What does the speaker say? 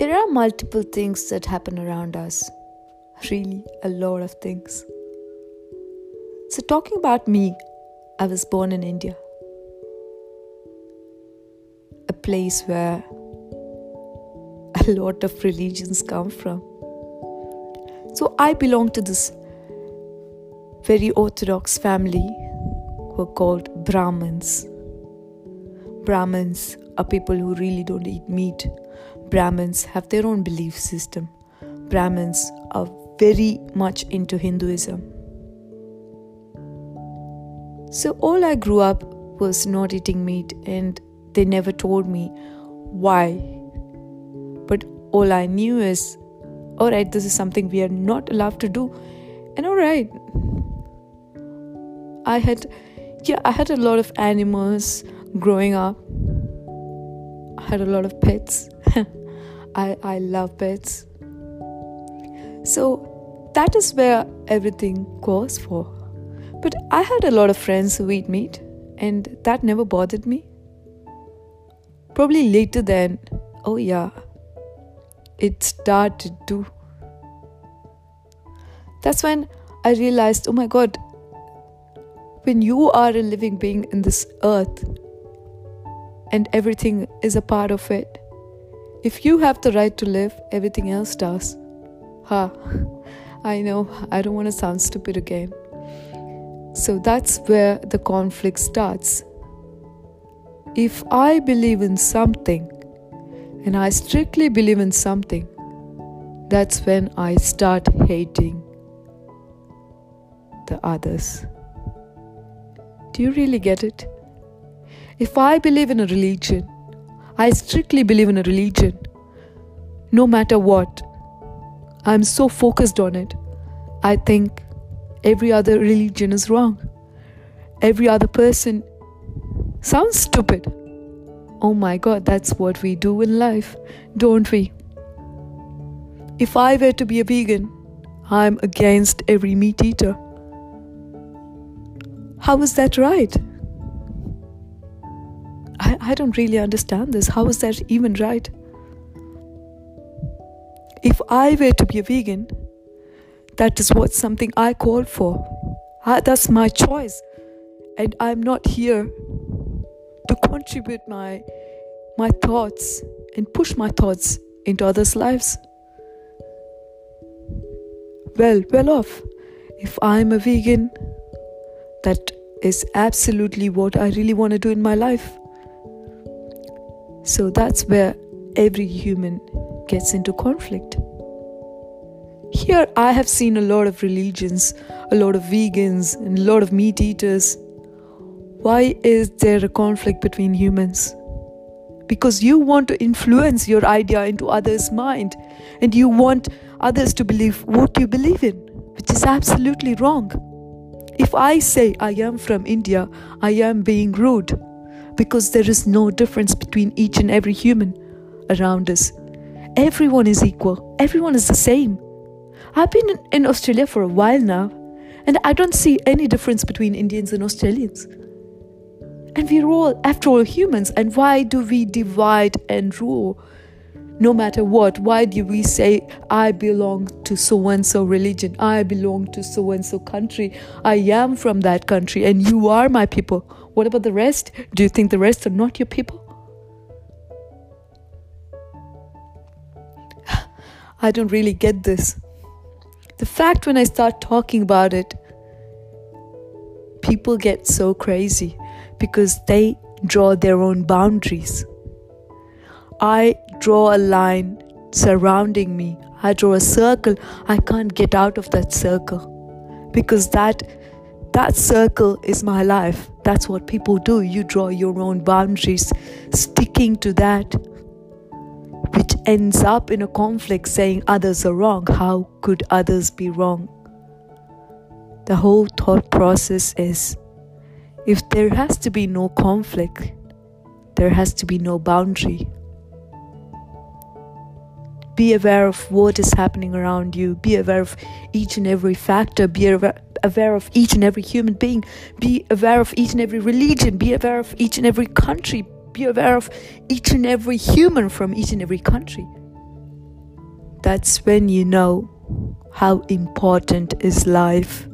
There are multiple things that happen around us. Really, a lot of things. So, talking about me, I was born in India, a place where a lot of religions come from. So, I belong to this very orthodox family who are called Brahmins. Brahmins are people who really don't eat meat. Brahmins have their own belief system. Brahmins are very much into Hinduism. So, all I grew up was not eating meat, and they never told me why. But all I knew is, alright, this is something we are not allowed to do, and alright. I had, yeah, I had a lot of animals growing up. I had a lot of pets. I, I love pets. So that is where everything goes for. But I had a lot of friends who eat meat, and that never bothered me. Probably later then, oh yeah, it started to. That's when I realized, oh my god, when you are a living being in this earth and everything is a part of it, if you have the right to live, everything else does. Ha, I know, I don't want to sound stupid again. So that's where the conflict starts. If I believe in something, and I strictly believe in something, that's when I start hating the others. Do you really get it? If I believe in a religion, I strictly believe in a religion. No matter what, I'm so focused on it. I think every other religion is wrong. Every other person sounds stupid. Oh my god, that's what we do in life, don't we? If I were to be a vegan, I'm against every meat eater. How is that right? I, don't really understand this. How is that even right? If I were to be a vegan, that is what something I called for. I, that's my choice. And I'm not here to contribute my my thoughts and push my thoughts into others' lives. Well, well off. If I'm a vegan, that is absolutely what I really want to do in my life. So that's where every human gets into conflict. Here, I have seen a lot of religions, a lot of vegans, and a lot of meat eaters. Why is there a conflict between humans? Because you want to influence your idea into others' mind and you want others to believe what you believe in, which is absolutely wrong. If I say I am from India, I am being rude because there is no difference between each and every human around us. Everyone is equal, everyone is the same. I've been in Australia for a while now, and I don't see any difference between Indians and Australians. And we're all, after all, humans, and why do we divide and rule? no matter what. Why do we say, I belong to so and so religion, I belong to so and so country, I am from that country, and you are my people? What about the rest? Do you think the rest are not your people? I don't really get this. The fact when I start talking about it, people get so crazy because they draw their own boundaries. I draw a line surrounding me. I draw a circle. I can't get out of that circle because that that circle is my life. That's what people do. You draw your own boundaries, sticking to that, which ends up in a conflict saying others are wrong. How could others be wrong? The whole thought process is if there has to be no conflict, there has to be no boundary be aware of what is happening around you be aware of each and every factor be aware of each and every human being be aware of each and every religion be aware of each and every country be aware of each and every human from each and every country that's when you know how important is life.